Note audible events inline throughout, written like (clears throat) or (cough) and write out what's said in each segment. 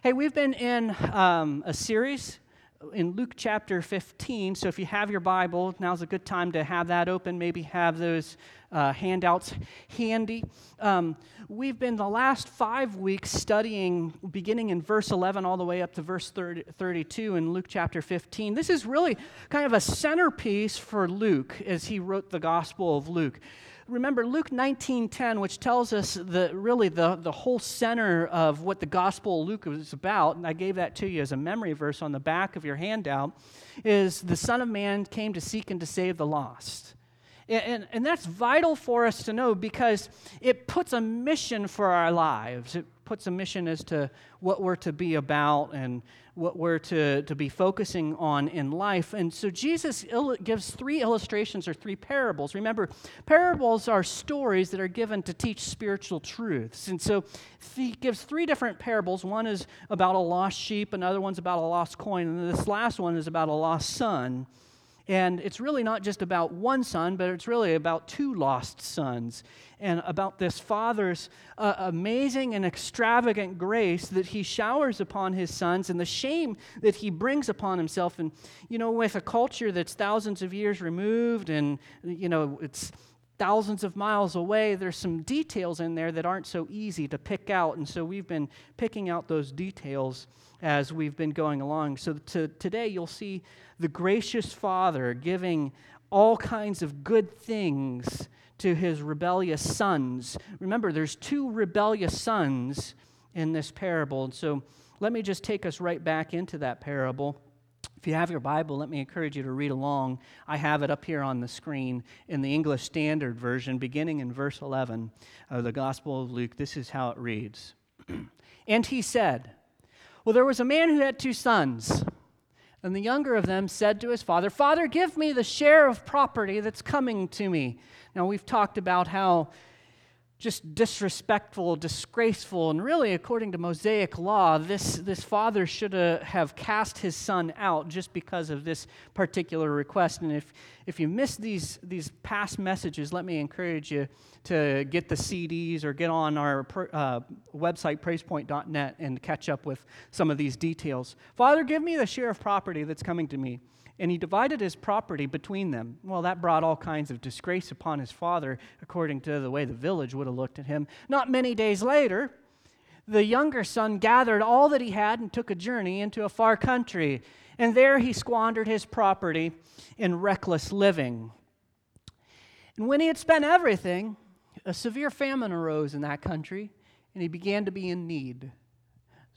Hey, we've been in um, a series in Luke chapter 15. So if you have your Bible, now's a good time to have that open. Maybe have those uh, handouts handy. Um, we've been the last five weeks studying beginning in verse 11 all the way up to verse 30, 32 in Luke chapter 15. This is really kind of a centerpiece for Luke as he wrote the Gospel of Luke remember Luke 19:10, which tells us the really the, the whole center of what the Gospel of Luke is about, and I gave that to you as a memory verse on the back of your handout, is the Son of Man came to seek and to save the lost. And, and, and that's vital for us to know because it puts a mission for our lives. It puts a mission as to what we're to be about and what we're to, to be focusing on in life. And so Jesus il- gives three illustrations or three parables. Remember, parables are stories that are given to teach spiritual truths. And so he gives three different parables. One is about a lost sheep, another one's about a lost coin, and this last one is about a lost son. And it's really not just about one son, but it's really about two lost sons and about this father's uh, amazing and extravagant grace that he showers upon his sons and the shame that he brings upon himself. And, you know, with a culture that's thousands of years removed and, you know, it's thousands of miles away, there's some details in there that aren't so easy to pick out. And so we've been picking out those details as we've been going along. So to, today you'll see the gracious Father giving all kinds of good things to his rebellious sons. Remember, there's two rebellious sons in this parable. And so let me just take us right back into that parable. If you have your Bible, let me encourage you to read along. I have it up here on the screen in the English Standard Version, beginning in verse 11 of the Gospel of Luke. This is how it reads (clears throat) And he said, Well, there was a man who had two sons. And the younger of them said to his father, Father, give me the share of property that's coming to me. Now, we've talked about how just disrespectful, disgraceful, and really, according to Mosaic law, this, this father should have cast his son out just because of this particular request. And if, if you missed these, these past messages, let me encourage you to get the CDs or get on our uh, website, praisepoint.net, and catch up with some of these details. Father, give me the share of property that's coming to me and he divided his property between them. Well, that brought all kinds of disgrace upon his father, according to the way the village would have looked at him. Not many days later, the younger son gathered all that he had and took a journey into a far country. And there he squandered his property in reckless living. And when he had spent everything, a severe famine arose in that country, and he began to be in need.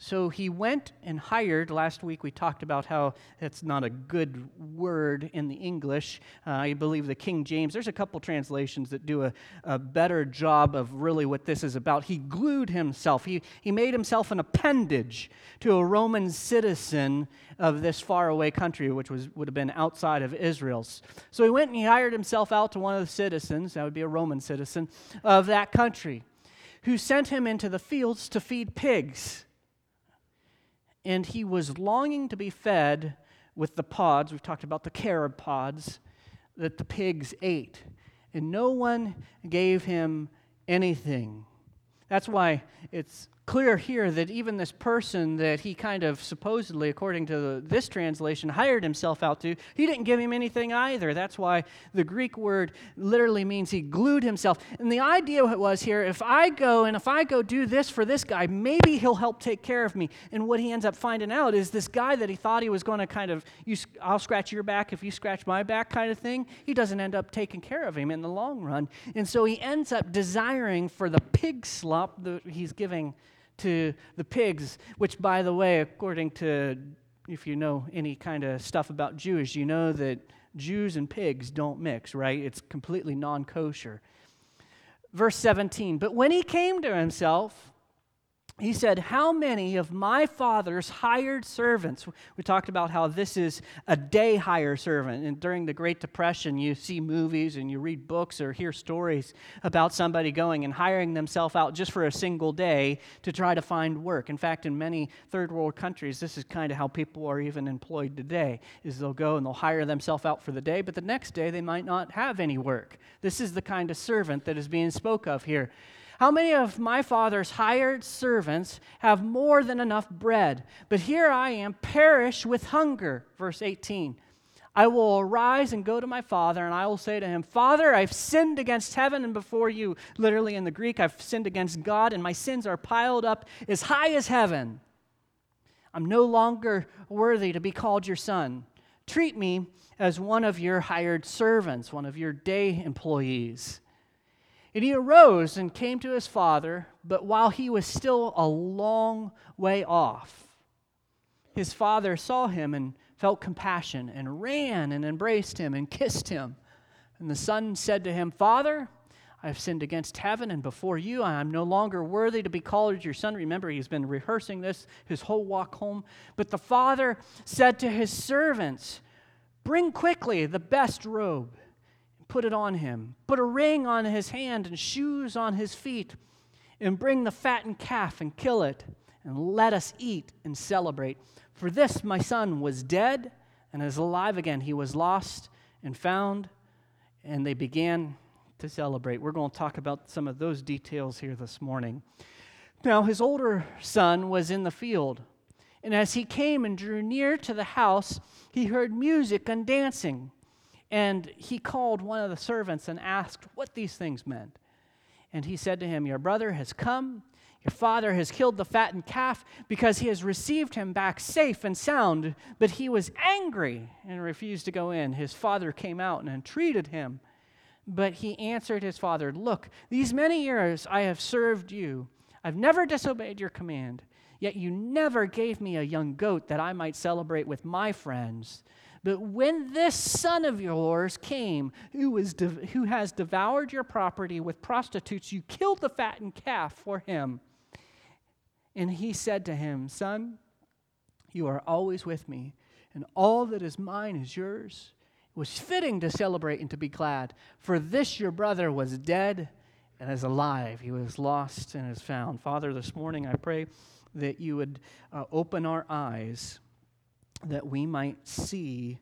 So he went and hired. Last week we talked about how it's not a good word in the English. Uh, I believe the King James, there's a couple translations that do a, a, better job of really what this is about. He glued himself, he, he made himself an appendage to a Roman citizen of this faraway country, which was, would have been outside of Israel's. So he went and he hired himself out to one of the citizens, that would be a Roman citizen, of that country, who sent him into the fields to feed pigs and he was longing to be fed with the pods. We've talked about the carob pods that the pigs ate, and no one gave him anything. That's why it's clear here that even this person that he kind of supposedly, according to the, this translation, hired himself out to, he didn't give him anything either. That's why the Greek word literally means he glued himself. And the idea was here if I go and if I go do this for this guy, maybe he'll help take care of me. And what he ends up finding out is this guy that he thought he was going to kind of, you, I'll scratch your back if you scratch my back kind of thing, he doesn't end up taking care of him in the long run. And so he ends up desiring for the pig slop that he's giving to the pigs, which, by the way, according to if you know any kind of stuff about Jewish, you know that Jews and pigs don't mix, right? It's completely non kosher. Verse 17, but when he came to himself, he said, How many of my father's hired servants? We talked about how this is a day hire servant. And during the Great Depression, you see movies and you read books or hear stories about somebody going and hiring themselves out just for a single day to try to find work. In fact, in many third world countries, this is kind of how people are even employed today, is they'll go and they'll hire themselves out for the day, but the next day they might not have any work. This is the kind of servant that is being spoke of here. How many of my father's hired servants have more than enough bread? But here I am, perish with hunger. Verse 18. I will arise and go to my father, and I will say to him, Father, I've sinned against heaven and before you. Literally in the Greek, I've sinned against God, and my sins are piled up as high as heaven. I'm no longer worthy to be called your son. Treat me as one of your hired servants, one of your day employees. And he arose and came to his father, but while he was still a long way off, his father saw him and felt compassion and ran and embraced him and kissed him. And the son said to him, Father, I have sinned against heaven and before you. I am no longer worthy to be called your son. Remember, he's been rehearsing this his whole walk home. But the father said to his servants, Bring quickly the best robe put it on him. Put a ring on his hand and shoes on his feet. And bring the fattened calf and kill it. And let us eat and celebrate. For this my son was dead and is alive again. He was lost and found, and they began to celebrate. We're going to talk about some of those details here this morning. Now, his older son was in the field, and as he came and drew near to the house, he heard music and dancing. And he called one of the servants and asked what these things meant. And he said to him, Your brother has come your father has killed the fattened calf because he has received him back safe and sound. But he was angry and refused to go in. His father came out and entreated him. But he answered his father, Look, these many years I have served you. I've never disobeyed your command. Yet you never gave me a young goat that I might celebrate with my friends. But when this son of yours came, who, de- who has devoured your property with prostitutes, you killed the fattened calf for him. And he said to him, Son, you are always with me, and all that is mine is yours. It was fitting to celebrate and to be glad, for this your brother was dead and is alive. He was lost and is found. Father, this morning I pray that you would uh, open our eyes that we might see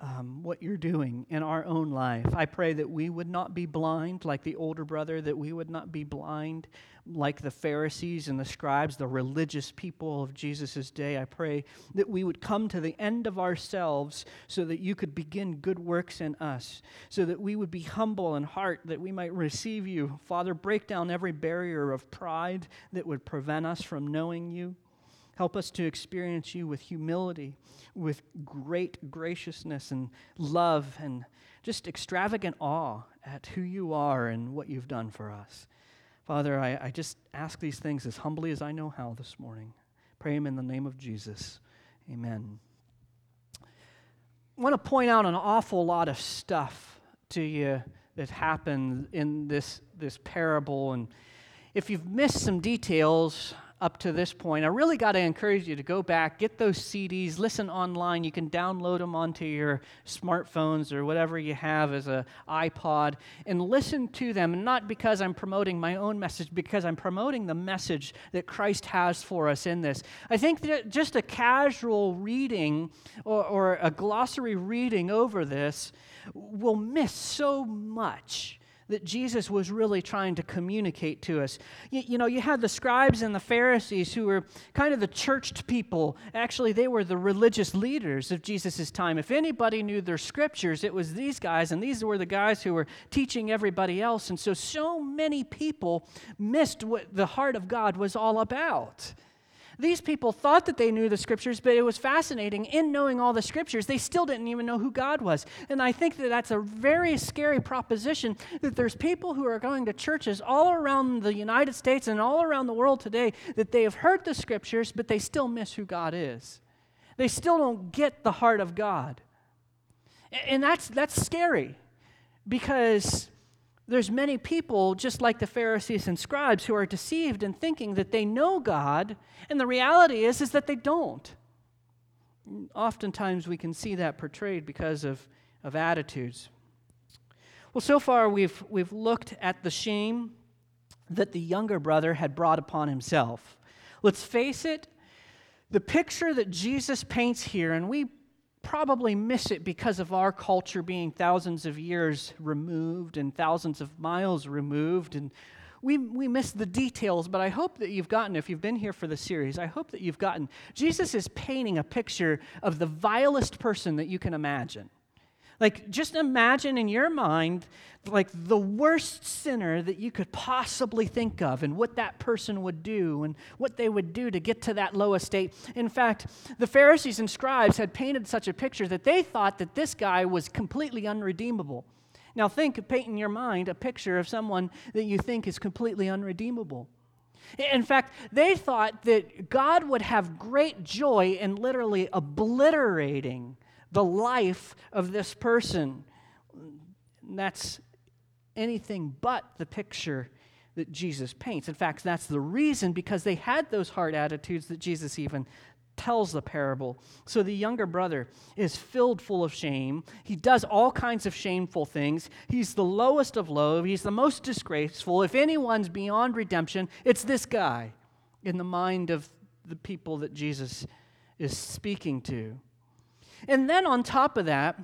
um, what you're doing in our own life. I pray that we would not be blind like the older brother, that we would not be blind like the Pharisees and the scribes, the religious people of Jesus' day. I pray that we would come to the end of ourselves so that you could begin good works in us, so that we would be humble in heart, that we might receive you. Father, break down every barrier of pride that would prevent us from knowing you. Help us to experience you with humility, with great graciousness and love, and just extravagant awe at who you are and what you've done for us. Father, I, I just ask these things as humbly as I know how this morning. Pray them in the name of Jesus. Amen. I want to point out an awful lot of stuff to you that happened in this, this parable. And if you've missed some details, up to this point, I really got to encourage you to go back, get those CDs, listen online. You can download them onto your smartphones or whatever you have as an iPod and listen to them. And not because I'm promoting my own message, because I'm promoting the message that Christ has for us in this. I think that just a casual reading or, or a glossary reading over this will miss so much that Jesus was really trying to communicate to us. You, you, know, you had the scribes and the Pharisees who were kind of the churched people. Actually, they were the religious leaders of Jesus' time. If anybody knew their scriptures, it was these guys, and these were the guys who were teaching everybody else. And so, so many people missed what the heart of God was all about. These people thought that they knew the scriptures, but it was fascinating. In knowing all the scriptures, they still didn't even know who God was. And I think that that's a very scary proposition that there's people who are going to churches all around the United States and all around the world today that they have heard the scriptures, but they still miss who God is. They still don't get the heart of God. And that's, that's scary because there's many people, just like the Pharisees and scribes, who are deceived in thinking that they know God, and the reality is, is that they don't. Oftentimes we can see that portrayed because of, of attitudes. Well, so far we've, we've looked at the shame that the younger brother had brought upon himself. Let's face it, the picture that Jesus paints here, and we probably miss it because of our culture being thousands of years removed and thousands of miles removed. And we, we miss the details, but I hope that you've gotten, if you've been here for the series, I hope that you've gotten, Jesus is painting a picture of the vilest person that you can imagine. Like, just imagine in your mind, like, the worst sinner that you could possibly think of, and what that person would do, and what they would do to get to that low estate. In fact, the Pharisees and scribes had painted such a picture that they thought that this guy was completely unredeemable. Now, think, paint in your mind a picture of someone that you think is completely unredeemable. In fact, they thought that God would have great joy in literally obliterating the life of this person. And That's anything but the picture that Jesus paints. In fact, that's the reason because they had those hard attitudes that Jesus even tells the parable. So the younger brother is filled full of shame. He does all kinds of shameful things. He's the lowest of low. He's the most disgraceful. If anyone's beyond redemption, it's this guy in the mind of the people that Jesus is speaking to. And then on top of that,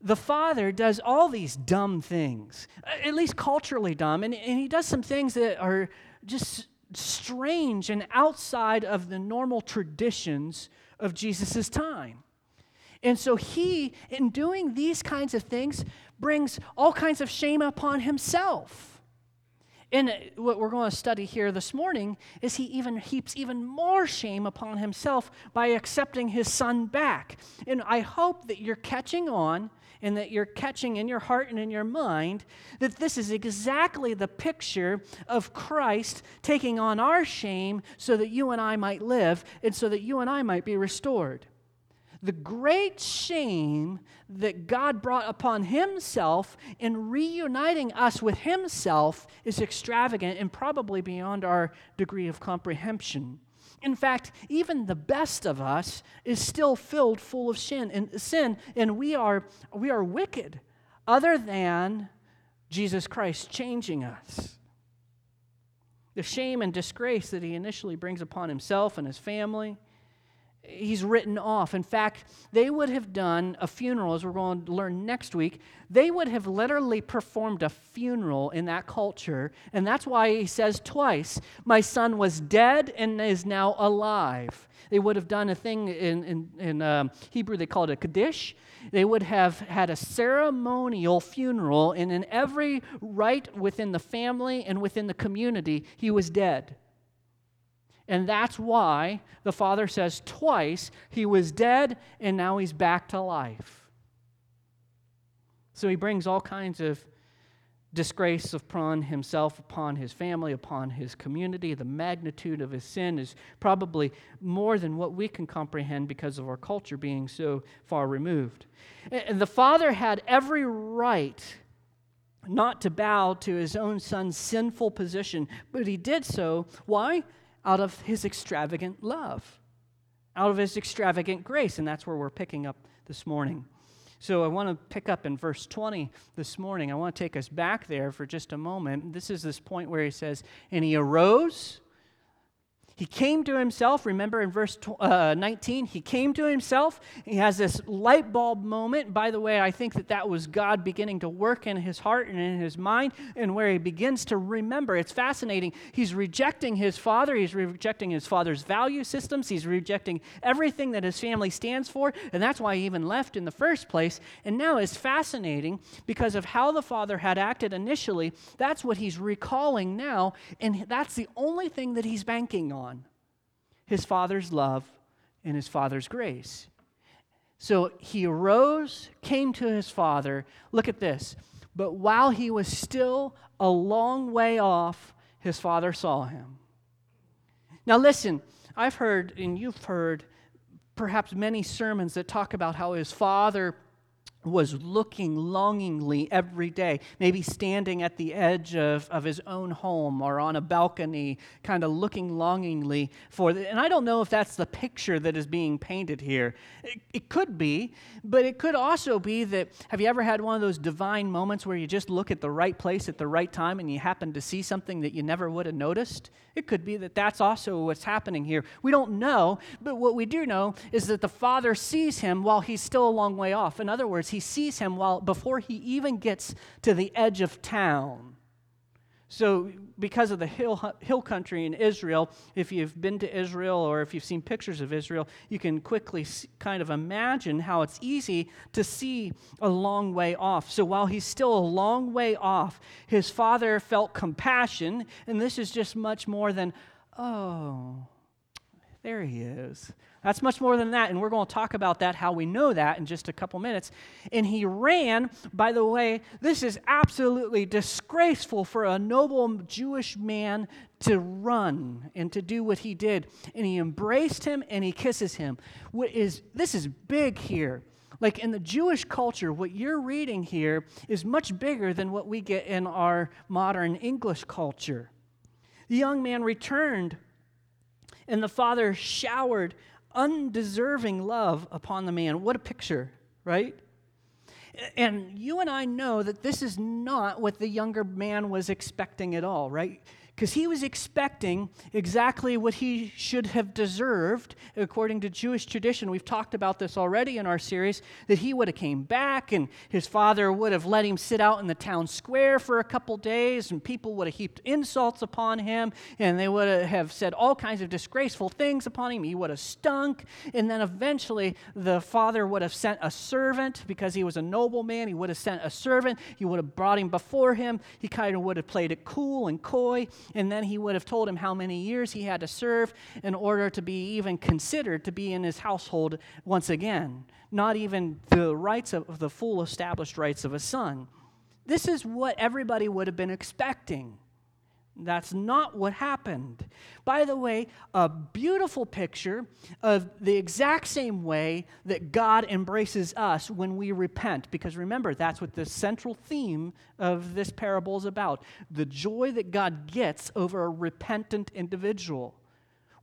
the father does all these dumb things, at least culturally dumb, and, and he does some things that are just strange and outside of the normal traditions of Jesus' time. And so he, in doing these kinds of things, brings all kinds of shame upon himself. And uh, what we're going to study here this morning is he even heaps even more shame upon himself by accepting his son back. And I hope that you're catching on and that you're catching in your heart and in your mind that this is exactly the picture of Christ taking on our shame so that you and I might live and so that you and I might be restored the great shame that God brought upon himself in reuniting us with himself is extravagant and probably beyond our degree of comprehension. In fact, even the best of us is still filled full of sin and sin, and we are, we are wicked, other than Jesus Christ changing us. The shame and disgrace that he initially brings upon himself and his family he's written off. In fact, they would have done a funeral, as we're going to learn next week. They would have literally performed a funeral in that culture. And that's why he says twice, My son was dead and is now alive. They would have done a thing in, in, in um, Hebrew, they call it a Kaddish. They would have had a ceremonial funeral, and in every rite within the family and within the community, he was dead. And that's why the Father says twice, He was dead and now He's back to life. So He brings all kinds of disgrace upon Himself, upon His family, upon His community. The magnitude of His sin is probably more than what we can comprehend because of our culture being so far removed. And the Father had every right not to bow to his own son's sinful position, but he did so. Why? Out of his extravagant love, out of his extravagant grace. And that's where we're picking up this morning. So I want to pick up in verse 20 this morning. I want to take us back there for just a moment. This is this point where he says, And he arose he came to himself. Remember in verse uh, 19, he came to himself. He has this light bulb moment. By the way, I think that that was God beginning to work in his heart and in his mind, and where he begins to remember. It's fascinating. He's rejecting his father, he's rejecting his father's value systems, he's rejecting everything that his family stands for, and that's why he even left in the first place. And now it's fascinating because of how the father had acted initially. That's what he's recalling now, and that's the only thing that he's banking on on his father's love and his father's grace. So he arose, came to his father. Look at this. But while he was still a long way off, his father saw him. Now, listen, I've heard, and you've heard perhaps many sermons that talk about how his father was looking longingly every day, maybe standing at the edge of, of his own home or on a balcony, kind of looking longingly for. The, and I don't know if that's the picture that is being painted here. It, it could be, but it could also be that have you ever had one of those divine moments where you just look at the right place at the right time and you happen to see something that you never would have noticed? It could be that that's also what's happening here. We don't know, but what we do know is that the Father sees him while he's still a long way off. In other words, he sees him while before he even gets to the edge of town. So, because of the hill, hill country in Israel, if you've been to Israel or if you've seen pictures of Israel, you can quickly kind of imagine how it's easy to see a long way off. So, while he's still a long way off, his father felt compassion, and this is just much more than, oh, there he is. That's much more than that, and we're going to talk about that, how we know that, in just a couple minutes. And he ran, by the way, this is absolutely disgraceful for a noble Jewish man to run and to do what he did. And he embraced him and he kisses him. What is, this is big here. Like in the Jewish culture, what you're reading here is much bigger than what we get in our modern English culture. The young man returned, and the father showered undeserving love upon the man. What a picture, right? And you and I know that this is not what the younger man was expecting at all, right? Because he was expecting exactly what he should have deserved according to jewish tradition. We've talked about this already in our series that he would have came back and his father would have let him sit out in the town square for a couple days and people would have heaped insults upon him and they would have said all kinds of disgraceful things upon him. He would have stunk. And then eventually the father would have sent a servant. Because he was a nobleman he would have sent a servant. He would have brought him before him. He kind of would have played it cool and coy and then he would have told him how many years he had to serve in order to be even considered to be in his household once again. Not even the rights of the full established rights of a son. This is what everybody would have been expecting. That's not what happened. By the way, a beautiful picture of the exact same way that God embraces us when we repent. Because remember, that's what the central theme of this parable is about the joy that God gets over a repentant individual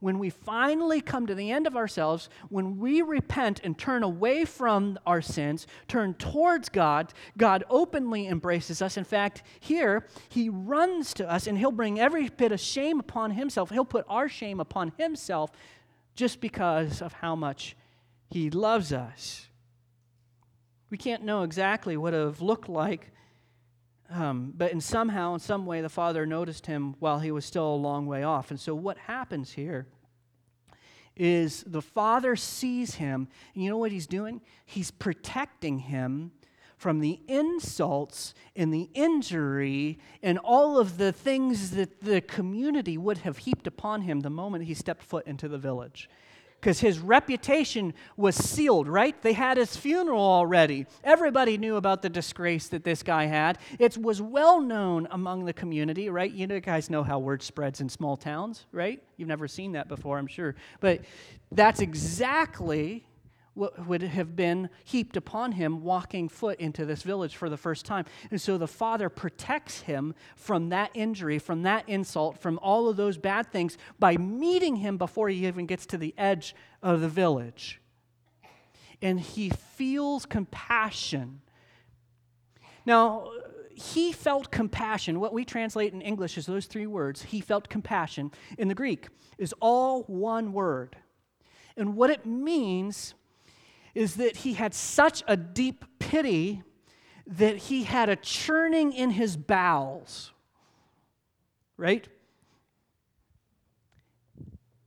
when we finally come to the end of ourselves, when we repent and turn away from our sins, turn towards God, God openly embraces us. In fact, here, He runs to us and He'll bring every bit of shame upon Himself. He'll put our shame upon Himself just because of how much He loves us. We can't know exactly what it would have looked like. Um, but in somehow, in some way, the father noticed him while he was still a long way off. And so, what happens here is the father sees him, and you know what he's doing? He's protecting him from the insults and the injury and all of the things that the community would have heaped upon him the moment he stepped foot into the village because his reputation was sealed, right? They had his funeral already. Everybody knew about the disgrace that this guy had. It was well known among the community, right? You know, guys know how word spreads in small towns, right? You've never seen that before, I'm sure. But that's exactly would have been heaped upon him walking foot into this village for the first time. And so the father protects him from that injury, from that insult, from all of those bad things by meeting him before he even gets to the edge of the village. And he feels compassion. Now, he felt compassion. What we translate in English is those three words. He felt compassion. In the Greek is all one word. And what it means is that he had such a deep pity that he had a churning in his bowels. Right?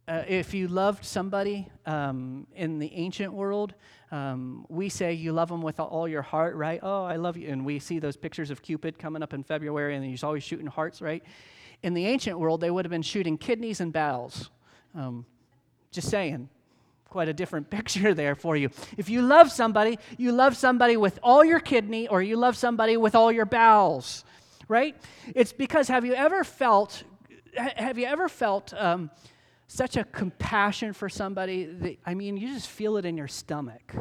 Uh, if you loved somebody um, in the ancient world, um, we say you love them with all your heart, right? Oh, I love you. And we see those pictures of Cupid coming up in February, and he's always shooting hearts, right? In the ancient world, they would have been shooting kidneys and bowels. Um, just saying quite a different (laughs) picture there for you. If you love somebody, you love somebody with all your kidney or you love somebody with all your bowels, right? It's because have you ever felt, have you ever felt um, such a compassion for somebody that, I mean, you just feel it in your stomach?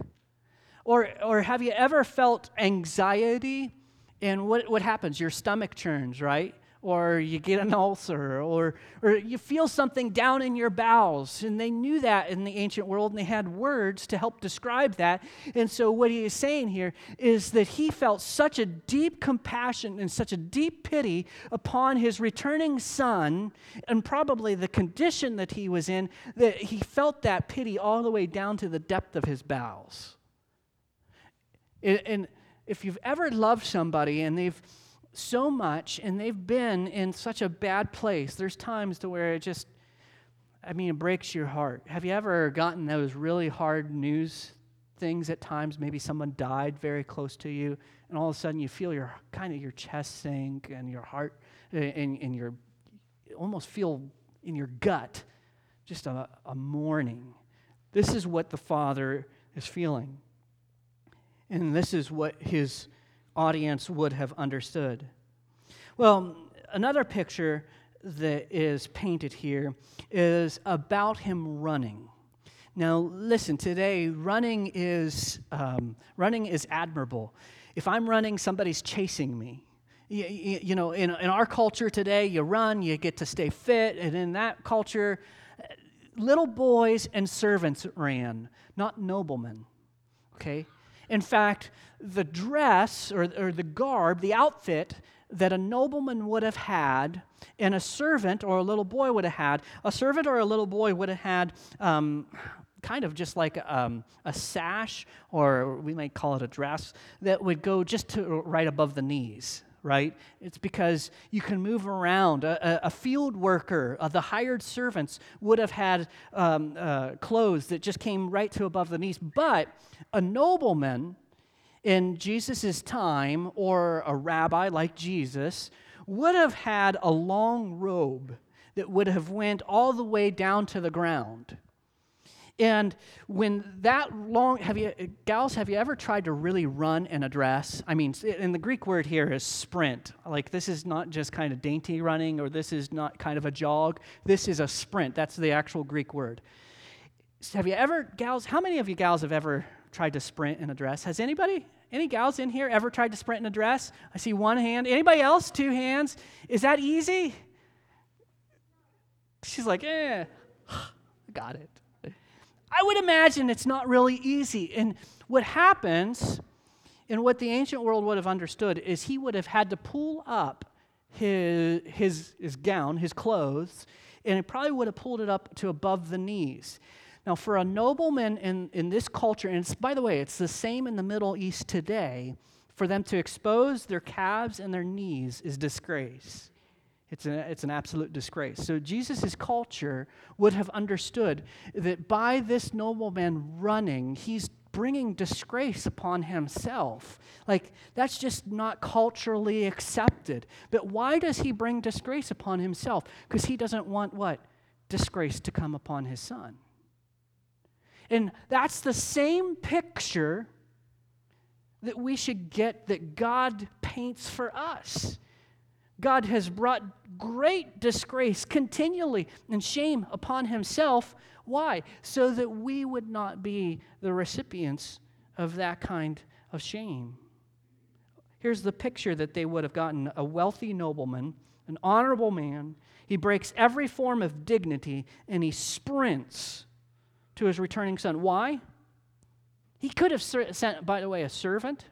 Or, or have you ever felt anxiety? And what, what happens? Your stomach churns, right? Or you get an ulcer, or, or you feel something down in your bowels. And they knew that in the ancient world, and they had words to help describe that. And so, what he is saying here is that he felt such a deep compassion and such a deep pity upon his returning son, and probably the condition that he was in, that he felt that pity all the way down to the depth of his bowels. And if you've ever loved somebody and they've so much and they've been in such a bad place. There's times to where it just, I mean, it breaks your heart. Have you ever gotten those really hard news things at times? Maybe someone died very close to you, and all of a sudden you feel your kind of your chest sink and your heart and, and your almost feel in your gut just a, a mourning. This is what the Father is feeling. And this is what his audience would have understood. Well, another picture that is painted here is about him running. Now, listen. Today, running is um, running is admirable. If I'm running, somebody's chasing me. You, you, you know, in, in our culture today, you run, you get to stay fit, and in that culture, little boys and servants ran, not noblemen. Okay? In fact, the dress or, or the garb, the outfit that a nobleman would have had and a servant or a little boy would have had, a servant or a little boy would have had um, kind of just like um, a sash, or we might call it a dress, that would go just to right above the knees right? It's because you can move around. A, a field worker, uh, the hired servants, would have had um, uh, clothes that just came right to above the knees. But a nobleman in Jesus' time, or a rabbi like Jesus, would have had a long robe that would have went all the way down to the ground. And when that long, have you, gals, have you ever tried to really run in a dress? I mean, and the Greek word here is sprint. Like, this is not just kind of dainty running or this is not kind of a jog. This is a sprint. That's the actual Greek word. Have you ever, gals, how many of you gals have ever tried to sprint in a dress? Has anybody, any gals in here ever tried to sprint in a dress? I see one hand. Anybody else? Two hands. Is that easy? She's like, eh, I (sighs) got it. I would imagine it's not really easy. And what happens, and what the ancient world would have understood, is he would have had to pull up his, his, his gown, his clothes, and he probably would have pulled it up to above the knees. Now, for a nobleman in, in this culture, and by the way, it's the same in the Middle East today, for them to expose their calves and their knees is disgrace. It's an, it's an absolute disgrace. So Jesus' culture would have understood that by this nobleman running, he's bringing disgrace upon himself. Like, that's just not culturally accepted. But why does he bring disgrace upon himself? Because he doesn't want what? Disgrace to come upon his son. And that's the same picture that we should get that God paints for us. God has brought great disgrace continually and shame upon himself. Why? So that we would not be the recipients of that kind of shame. Here's the picture that they would have gotten a wealthy nobleman, an honorable man. He breaks every form of dignity and he sprints to his returning son. Why? He could have sent, by the way, a servant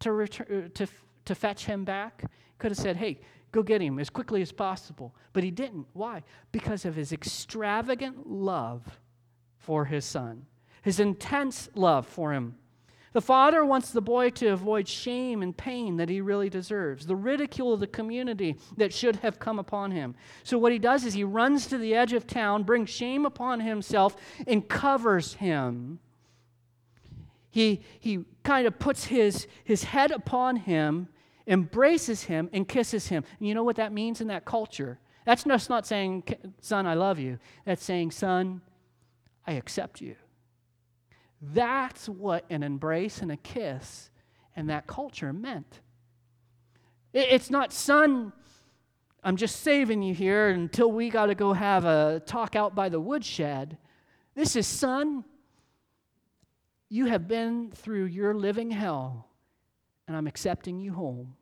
to, return, to, to fetch him back could have said, hey, go get him as quickly as possible. But he didn't. Why? Because of his extravagant love for his son, his intense love for him. The father wants the boy to avoid shame and pain that he really deserves, the ridicule of the community that should have come upon him. So, what he does is he runs to the edge of town, brings shame upon himself, and covers him. He, he kind of puts his, his head upon him embraces him and kisses him. And you know what that means in that culture? That's just not saying, son, I love you. That's saying, son, I accept you. That's what an embrace and a kiss in that culture meant. It's not, son, I'm just saving you here until we got to go have a talk out by the woodshed. This is, son, you have been through your living hell and I'm accepting you home.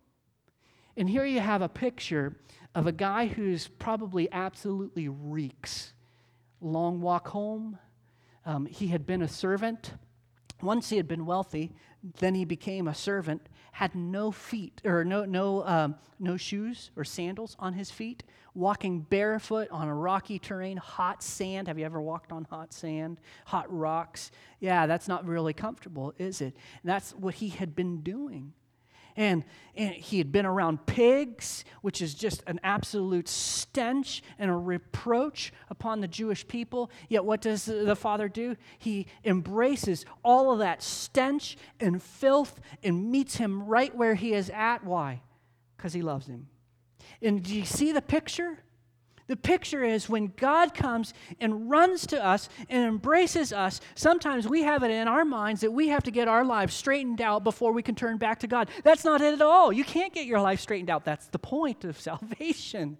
And here you have a picture of a guy who's probably absolutely reeks. Long walk home. Um, he had been a servant. Once he had been wealthy, then he became a servant, had no feet, or no, no, um, no shoes or sandals on his feet, walking barefoot on a rocky terrain, hot sand. Have you ever walked on hot sand? Hot rocks. Yeah, that's not really comfortable, is it? And that's what he had been doing. And, and he had been around pigs, which is just an absolute stench and a reproach upon the Jewish people. Yet, what does the father do? He embraces all of that stench and filth and meets him right where he is at. Why? Because he loves him. And do you see the picture? The picture is when God comes and runs to us and embraces us, sometimes we have it in our minds that we have to get our lives straightened out before we can turn back to God. That's not it at all. You can't get your life straightened out. That's the point of (laughs) salvation.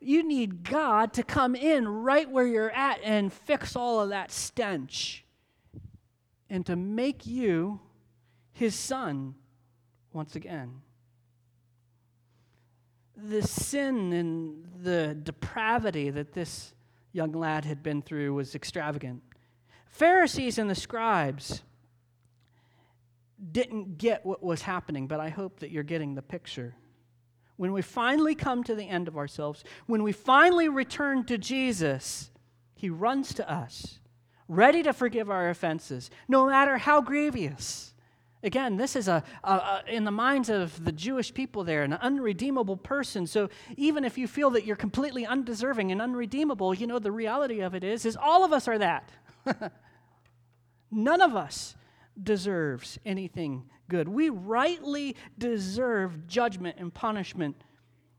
You need God to come in right where you're at and fix all of that stench and to make you his son once again the sin and the depravity that this young lad had been through was extravagant. Pharisees and the scribes didn't get what was happening, but I hope that you're getting the picture. When we finally come to the end of ourselves, when we finally return to Jesus, he runs to us, ready to forgive our offenses, no matter how grievous. Again, this is a, a, a, in the minds of the Jewish people there, an unredeemable person. So even if you feel that you're completely undeserving and unredeemable, you know the reality of it is, is all of us are that. (laughs) None of us deserves anything good. We rightly deserve judgment and punishment,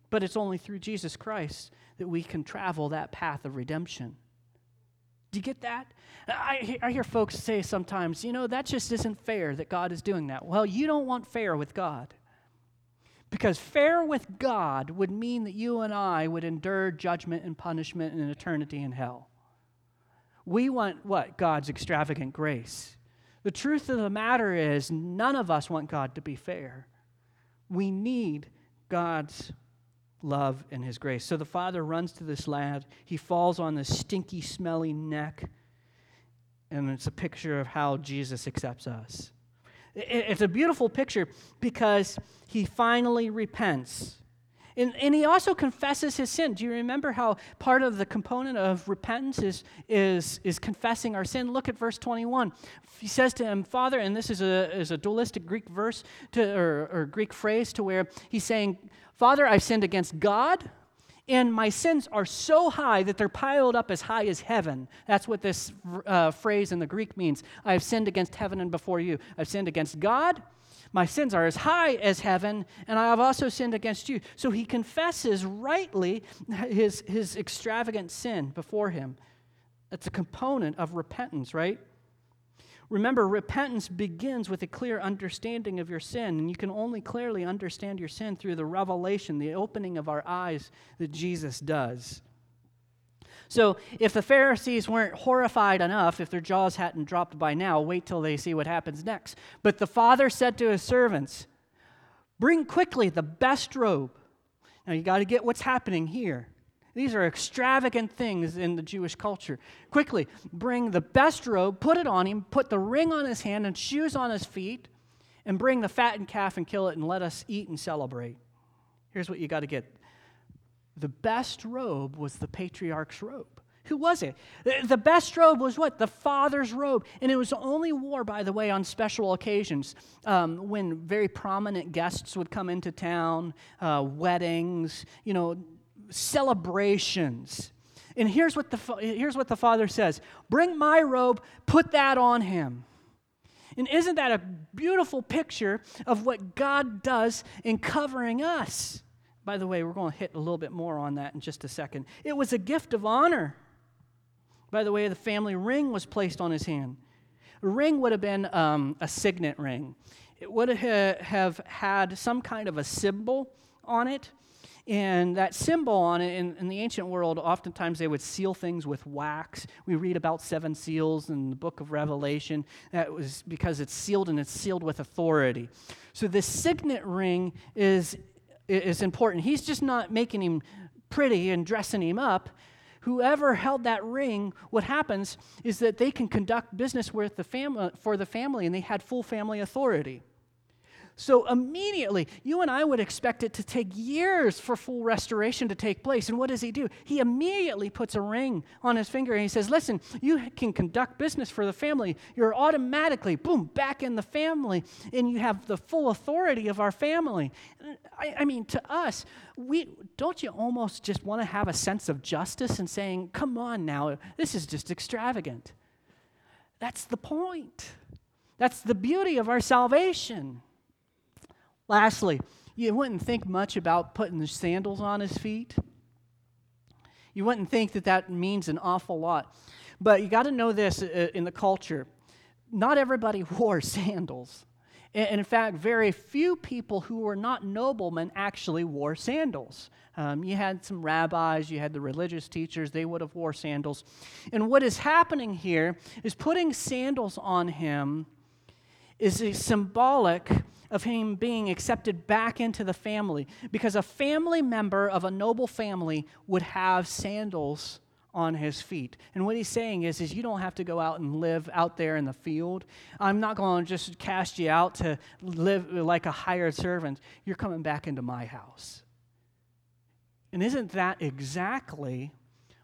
but it's only through Jesus Christ that we can travel that path of redemption. Do you get that? I, I hear folks say sometimes, you know, that just isn't fair that God is doing that. Well, you don't want fair with God. Because fair with God would mean that you and I would endure judgment and punishment and eternity in hell. We want what? God's extravagant grace. The truth of the matter is, none of us want God to be fair. We need God's love and his grace. So the father runs to this lad. He falls on the stinky, smelly neck. And it's a picture of how Jesus accepts us. It's a beautiful picture because he finally repents. And, and he also confesses his sin. Do you remember how part of the component of repentance is, is, is confessing our sin? Look at verse 21. He says to him, Father, and this is a, is a dualistic Greek verse to, or, or Greek phrase to where he's saying, Father, I've sinned against God, and my sins are so high that they're piled up as high as heaven. That's what this uh, phrase in the Greek means. I have sinned against heaven and before you. I've sinned against God. My sins are as high as heaven, and I have also sinned against you. So he confesses rightly his, his extravagant sin before him. That's a component of repentance, right? Remember, repentance begins with a clear understanding of your sin, and you can only clearly understand your sin through the revelation, the opening of our eyes that Jesus does. So, if the Pharisees weren't horrified enough, if their jaws hadn't dropped by now, wait till they see what happens next. But the father said to his servants, Bring quickly the best robe. Now, you got to get what's happening here. These are extravagant things in the Jewish culture. Quickly, bring the best robe, put it on him, put the ring on his hand and shoes on his feet, and bring the fattened calf and kill it and let us eat and celebrate. Here's what you got to get the best robe was the patriarch's robe. Who was it? The best robe was what? The father's robe. And it was only wore, by the way, on special occasions um, when very prominent guests would come into town, uh, weddings, you know, celebrations. And here's what, the, here's what the father says Bring my robe, put that on him. And isn't that a beautiful picture of what God does in covering us? By the way, we're going to hit a little bit more on that in just a second. It was a gift of honor. By the way, the family ring was placed on his hand. A ring would have been um, a signet ring, it would have had some kind of a symbol on it. And that symbol on it, in, in, the ancient world, oftentimes they would seal things with wax. We read about seven seals in the book of Revelation. That was because it's sealed and it's sealed with authority. So this signet ring is, is important. He's just not making him pretty and dressing him up. Whoever held that ring, what happens is that they can conduct business with the family, uh, for the family, and they had full family authority. So immediately, you and I would expect it to take years for full restoration to take place. And what does he do? He immediately puts a ring on his finger and he says, Listen, you can conduct business for the family. You're automatically, boom, back in the family. And you have the full authority of our family. I, I mean, to us, we don't you almost just want to have a sense of justice and saying, Come on now, this is just extravagant. That's the point. That's the beauty of our salvation. Lastly, you wouldn't think much about putting the sandals on his feet. You wouldn't think that that means an awful lot. But you got to know this uh, in the culture not everybody (laughs) wore sandals. And in fact, very few people who were not noblemen actually wore sandals. Um, you had some rabbis, you had the religious teachers, they would have wore sandals. And what is happening here is putting sandals on him is symbolic of him being accepted back into the family because a family member of a noble family would have sandals on his feet. And what he's saying is, is you don't have to go out and live out there in the field. I'm not going to just cast you out to live like a hired servant. You're coming back into my house. And isn't that exactly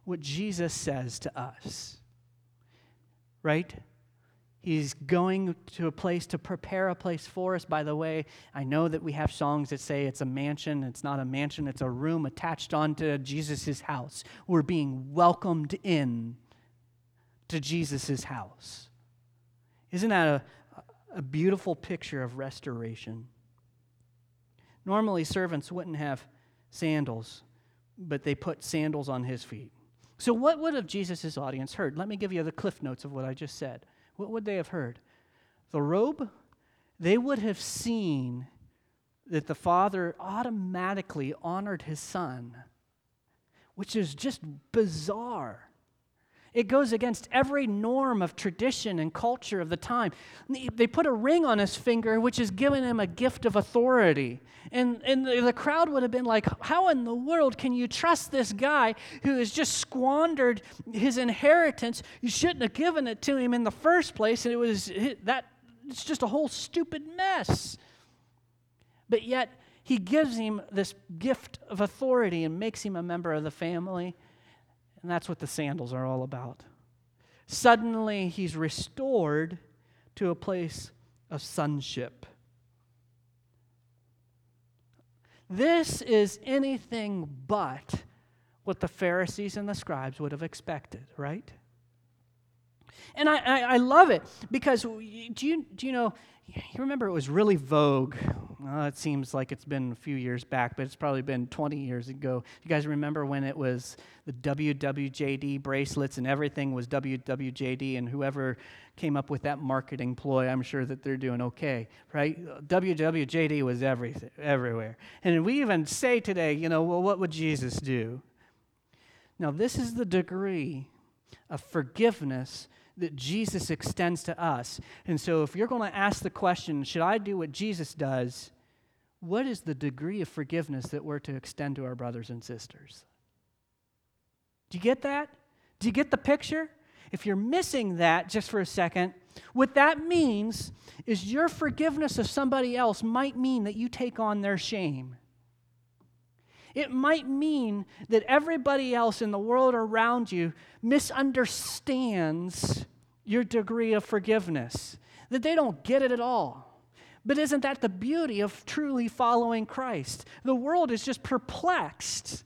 what Jesus says to us? Right? He's going to a place to prepare a place for us. By the way, I know that we have songs that say it's a mansion. It's not a mansion, it's a room attached onto Jesus' house. We're being welcomed in to Jesus' house. Isn't that a, a beautiful picture of restoration? Normally, servants wouldn't have sandals, but they put sandals on his feet. So, what would have Jesus' audience heard? Let me give you the cliff notes of what I just said what would they have heard? The robe? They would have seen that the father automatically honored his son, which is just bizarre. It goes against every norm of tradition and culture of the time. They put a ring on his finger, which is giving him a gift of authority. And, and the crowd would have been like, How in the world can you trust this guy who has just squandered his inheritance? You shouldn't have given it to him in the first place. And it was that, it's just a whole stupid mess. But yet, he gives him this gift of authority and makes him a member of the family. And that's what the sandals are all about. Suddenly, he's restored to a place of sonship. This is anything but what the Pharisees and the scribes would have expected, right? And I, I, I love it because do you, do you know you remember it was really vogue. Well, it seems like it's been a few years back, but it's probably been 20 years ago. You guys remember when it was the WWJD bracelets and everything was WWJD, and whoever came up with that marketing ploy, I'm sure that they're doing okay, right? WWJD was everything, everywhere. And we even say today, you know, well, what would Jesus do? Now, this is the degree of forgiveness that Jesus extends to us. And so, if you're going to ask the question, should I do what Jesus does? What is the degree of forgiveness that we're to extend to our brothers and sisters? Do you get that? Do you get the picture? If you're missing that just for a second, what that means is your forgiveness of somebody else might mean that you take on their shame. It might mean that everybody else in the world around you misunderstands your degree of forgiveness, that they don't get it at all. But isn't that the beauty of truly following Christ? The world is just perplexed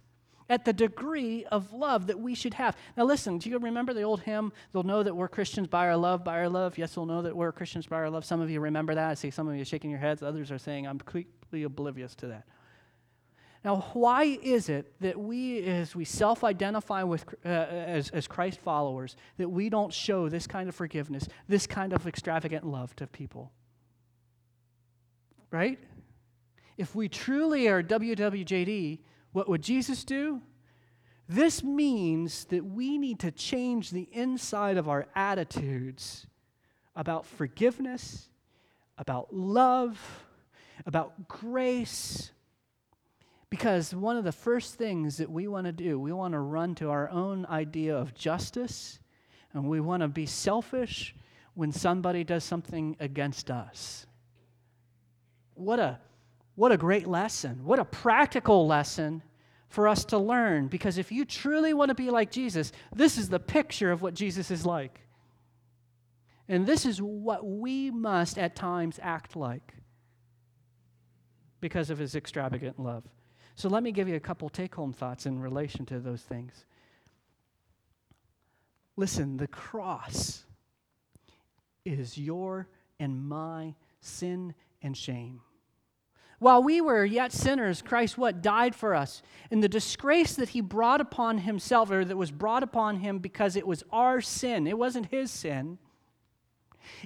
at the degree of love that we should have. Now, listen, do you remember the old hymn? They'll know that we're Christians by our love, by our love. Yes, they'll know that we're Christians by our love. Some of you remember that. I see some of you shaking your heads. Others are saying, I'm completely oblivious to that. Now, why is it that we, as we self identify with, uh, as, as Christ followers, that we don't show this kind of forgiveness, this kind of extravagant love to people? Right? If we truly are WWJD, what would Jesus do? This means that we need to change the inside of our attitudes about forgiveness, about love, about grace, because one of the first things that we want to do, we want to run to our own idea of justice, and we want to be selfish when somebody does something against us. what a, what a great lesson. What a practical lesson for us to learn. Because if you truly want to be like Jesus, this is the picture of what Jesus is like. And this is what we must at times act like because of his extravagant love. So let me give you a couple take home thoughts in relation to those things. Listen, the cross is your and my sin and shame. While we were yet sinners, Christ what died for us. And the disgrace that he brought upon himself, or that was brought upon him because it was our sin, it wasn't his sin.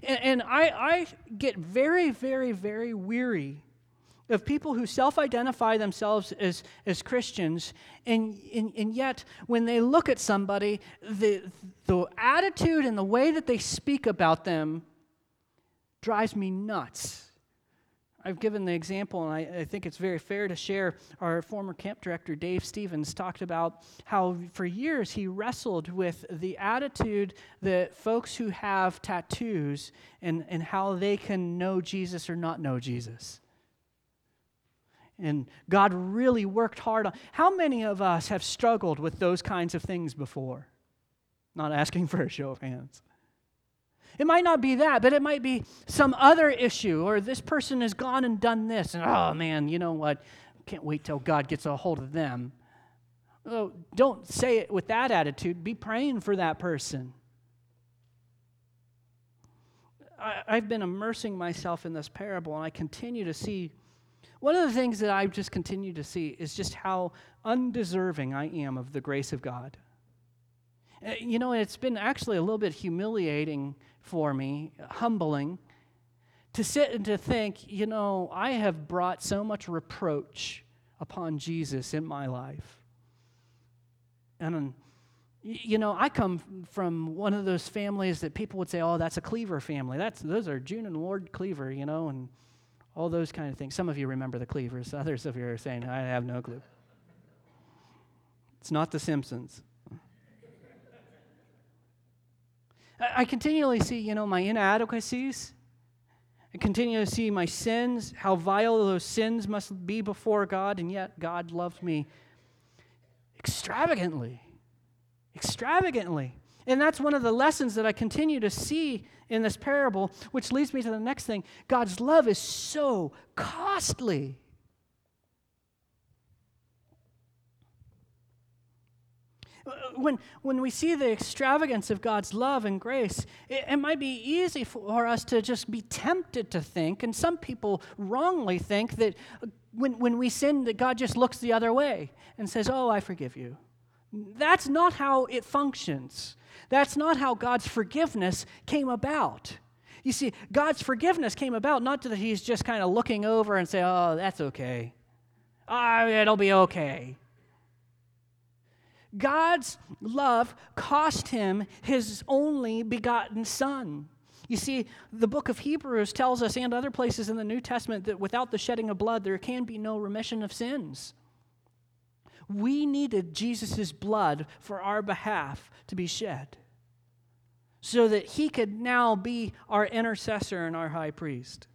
And, and I, I get very, very, very weary of people who self identify themselves as, as Christians, and, and, and yet when they look at somebody, the, the attitude and the way that they speak about them drives me nuts. I've given the example, and I, I, think it's very fair to share. Our former camp director, Dave Stevens, talked about how for years he wrestled with the attitude that folks who have tattoos and, and how they can know Jesus or not know Jesus. And God really worked hard on. How many of us have struggled with those kinds of things before? Not asking (laughs) for a show of hands. It might not be that, but it might be some other issue, or this person has gone and done this, and oh man, you know what? Can't wait till God gets a hold of them. Oh, don't say it with that attitude. Be praying for that person. I, I've been immersing myself in this parable, and I continue to see one of the things that I just continue to see is just how undeserving I am of the grace of God. Uh, you know, it's been actually a little bit humiliating for me, humbling, to sit and to think, you know, I have brought so much reproach upon Jesus in my life. And, you know, I come from one of those families that people would say, oh, that's a Cleaver family. That's, those are June and Ward Cleaver, you know, and all those kind of things. Some of you remember the Cleavers, (laughs) others of you are saying, I have no clue. It's not The Simpsons. I continually see, you know, my inadequacies. I continue to see my sins, how vile those sins must be before God, and yet God loved me extravagantly. Extravagantly. And that's one of the lessons that I continue to see in this parable, which leads me to the next thing. God's love is so costly. When, when we see the extravagance of God's love and grace, it, it might be easy for us to just be tempted to think, and some people wrongly think that when, when we sin, that God just looks the other way and says, Oh, I forgive you. That's not how it functions. That's not how God's forgiveness came about. You see, God's forgiveness came about not that He's just kind of looking over and say, "Oh, that's okay. Oh, it'll be okay." God's love cost him his only begotten son. You see, the book of Hebrews tells us, and other places in the New Testament, that without the shedding of blood, there can be no remission of sins. We needed Jesus' blood for our behalf to be shed so that he could now be our intercessor and our high priest.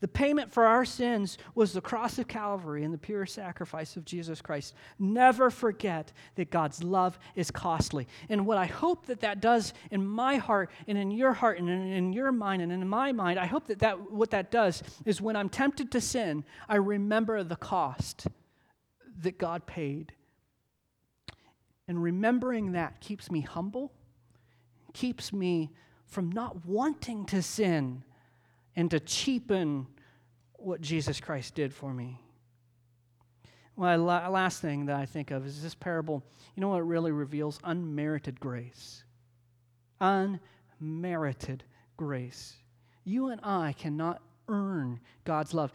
The payment for our sins was the cross of Calvary and the pure sacrifice of Jesus Christ. Never forget that God's love is costly. And what I hope that that does in my heart and in your heart and in your mind and in my mind, I hope that, that what that does is when I'm tempted to sin, I remember the cost that God paid. And remembering that keeps me humble, keeps me from not wanting to sin and to cheapen what Jesus Christ did for me. Well, last thing that I think of is this parable. You know what really reveals? Unmerited grace. Unmerited grace. You and I cannot earn God's love.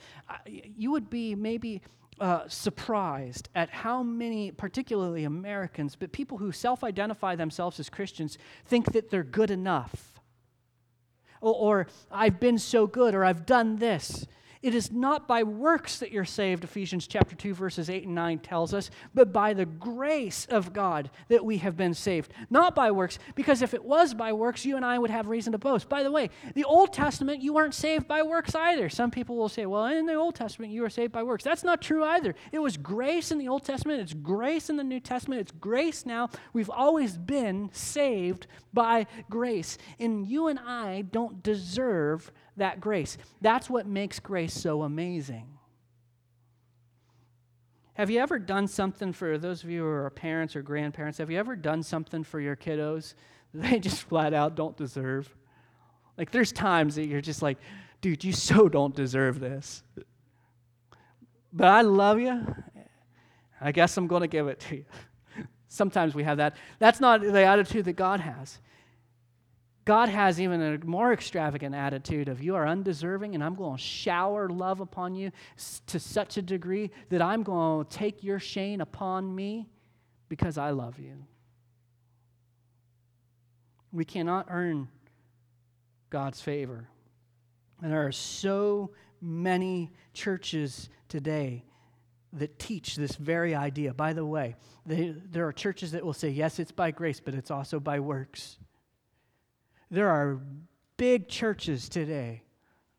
You would be maybe uh, surprised at how many, particularly Americans, but people who self identify themselves as Christians, think that they're good enough. Or, or, I've been so good, or I've done this. It is not by works that you're saved, Ephesians chapter 2 verses 8 and 9 tells us, but by the grace of God that we have been saved. Not by works, because if it was by works, you and I would have reason to boast. By the way, the Old Testament you weren't saved by works either. Some people will say, "Well, in the Old Testament you were saved by works." That's not true either. It was grace in the Old Testament, it's grace in the New Testament, it's grace now. We've always been saved by grace. And you and I don't deserve that grace. That's what makes grace so amazing. Have you ever done something for those of you who are parents or grandparents? Have you ever done something for your kiddos that they just flat out don't deserve? Like, there's times that you're just like, dude, you so don't deserve this. But I love you. I guess I'm going to give it to you. (laughs) Sometimes we have that. That's not the attitude that God has. God has even a more extravagant attitude of you are undeserving and I'm going to shower love upon you to such a degree that I'm going to take your shame upon me because I love you. We cannot earn God's favor. And there are so many churches today that teach this very idea. By the way, they, there are churches that will say, yes, it's by grace, but it's also by works. There are big churches today.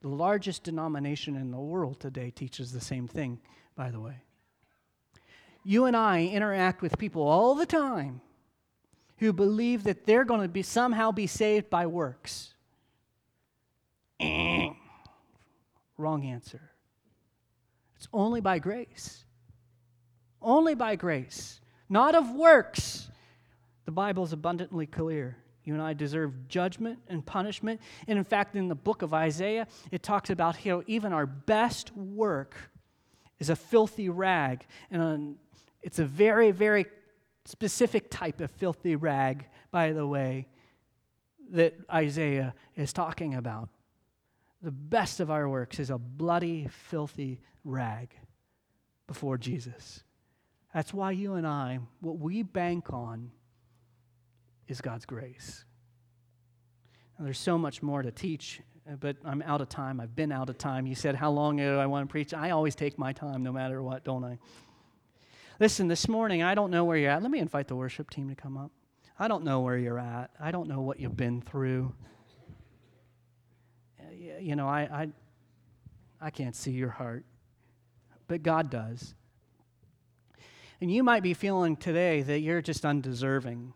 The largest denomination in the world today teaches the same thing, by the way. You and I interact with people all the time who believe that they're going to be somehow be saved by works. (clears throat) Wrong answer. It's only by grace. Only by grace, not of works. The Bible is abundantly clear. You and I deserve judgment and punishment. And in fact, in the book of Isaiah, it talks about how even our best work is a filthy rag. And um, it's a very, very specific type of filthy rag, by the way, that Isaiah is talking about. The best of our works is a bloody, filthy rag before Jesus. That's why you and I, what we bank on, is God's grace. Now, there's so much more to teach, uh, but I'm out of time. I've been out of time. You said, How long do I want to preach? I always take my time no matter what, don't I? Listen, this morning, I don't know where you're at. Let me invite the worship team to come up. I don't know where you're at. I don't know what you've been through. Uh, you know, I, I, I can't see your heart, but God does. And you might be feeling today that you're just undeserving.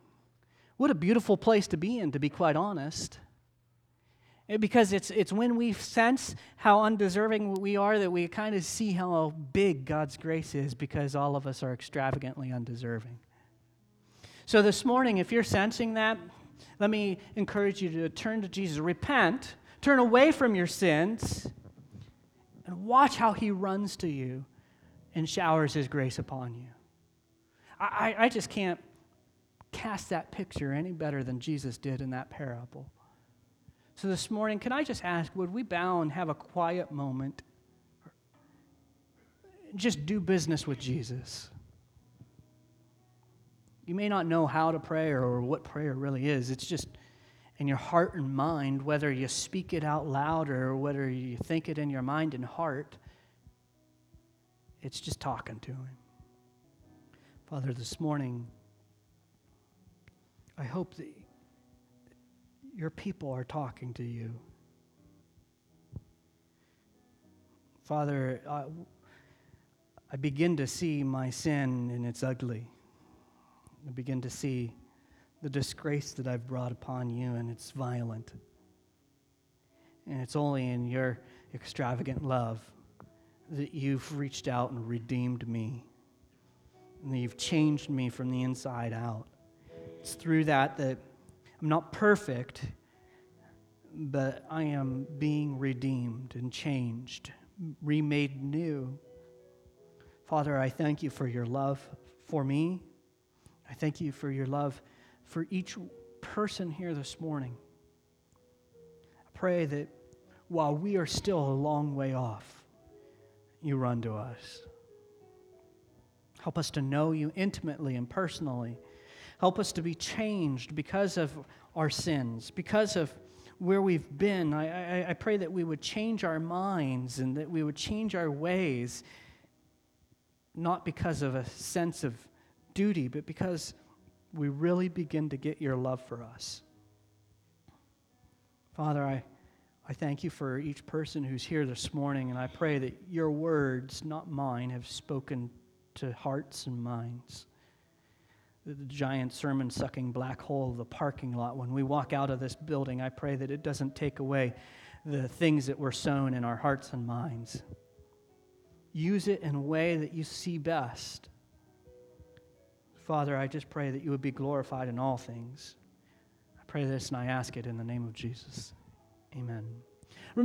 What a beautiful place to be in, to be quite honest. Eh, because it's, it's when we sense how undeserving we are that we kind of see how big God's grace is because all of us are extravagantly undeserving. So, this morning, if you're sensing that, let me encourage you to turn to Jesus. Repent, turn away from your sins, and watch how he runs to you and showers his grace upon you. I, I just can't cast that picture any better than Jesus did in that parable. So this morning, can I just ask, would we bow and have a quiet moment? Just do business with Jesus. You may not know how to pray or what prayer really is. It's just in your heart and mind, whether you speak it out loud or whether you think it in your mind and heart. It's just talking to Him. Father, this morning, I hope that your people are talking to you. Father, I, I begin to see my sin and it's ugly. I begin to see the disgrace that I've brought upon you and it's violent. And it's only in your extravagant love that you've reached out and redeemed me. And that you've changed me from the inside out. It's through that that I'm not perfect, but I am being redeemed and changed, remade new. Father, I thank you for your love for me. I thank you for your love for each person here this morning. I pray that while we are still a long way off, you run to us. Help us to know you intimately and personally Help us to be changed because of our sins, because of where we've been. I, I, I pray that we would change our minds and that we would change our ways, not because of a sense of duty, but because we really begin to get your love for us. Father, I, I thank you for each person who's here this morning, and I pray that your words, not mine, have spoken to hearts and minds. The giant sermon sucking black hole of the parking lot, when we walk out of this building, I pray that it doesn't take away the things that were sown in our hearts and minds. Use it in a way that you see best. Father, I just pray that you would be glorified in all things. I pray this and I ask it in the name of Jesus. Amen.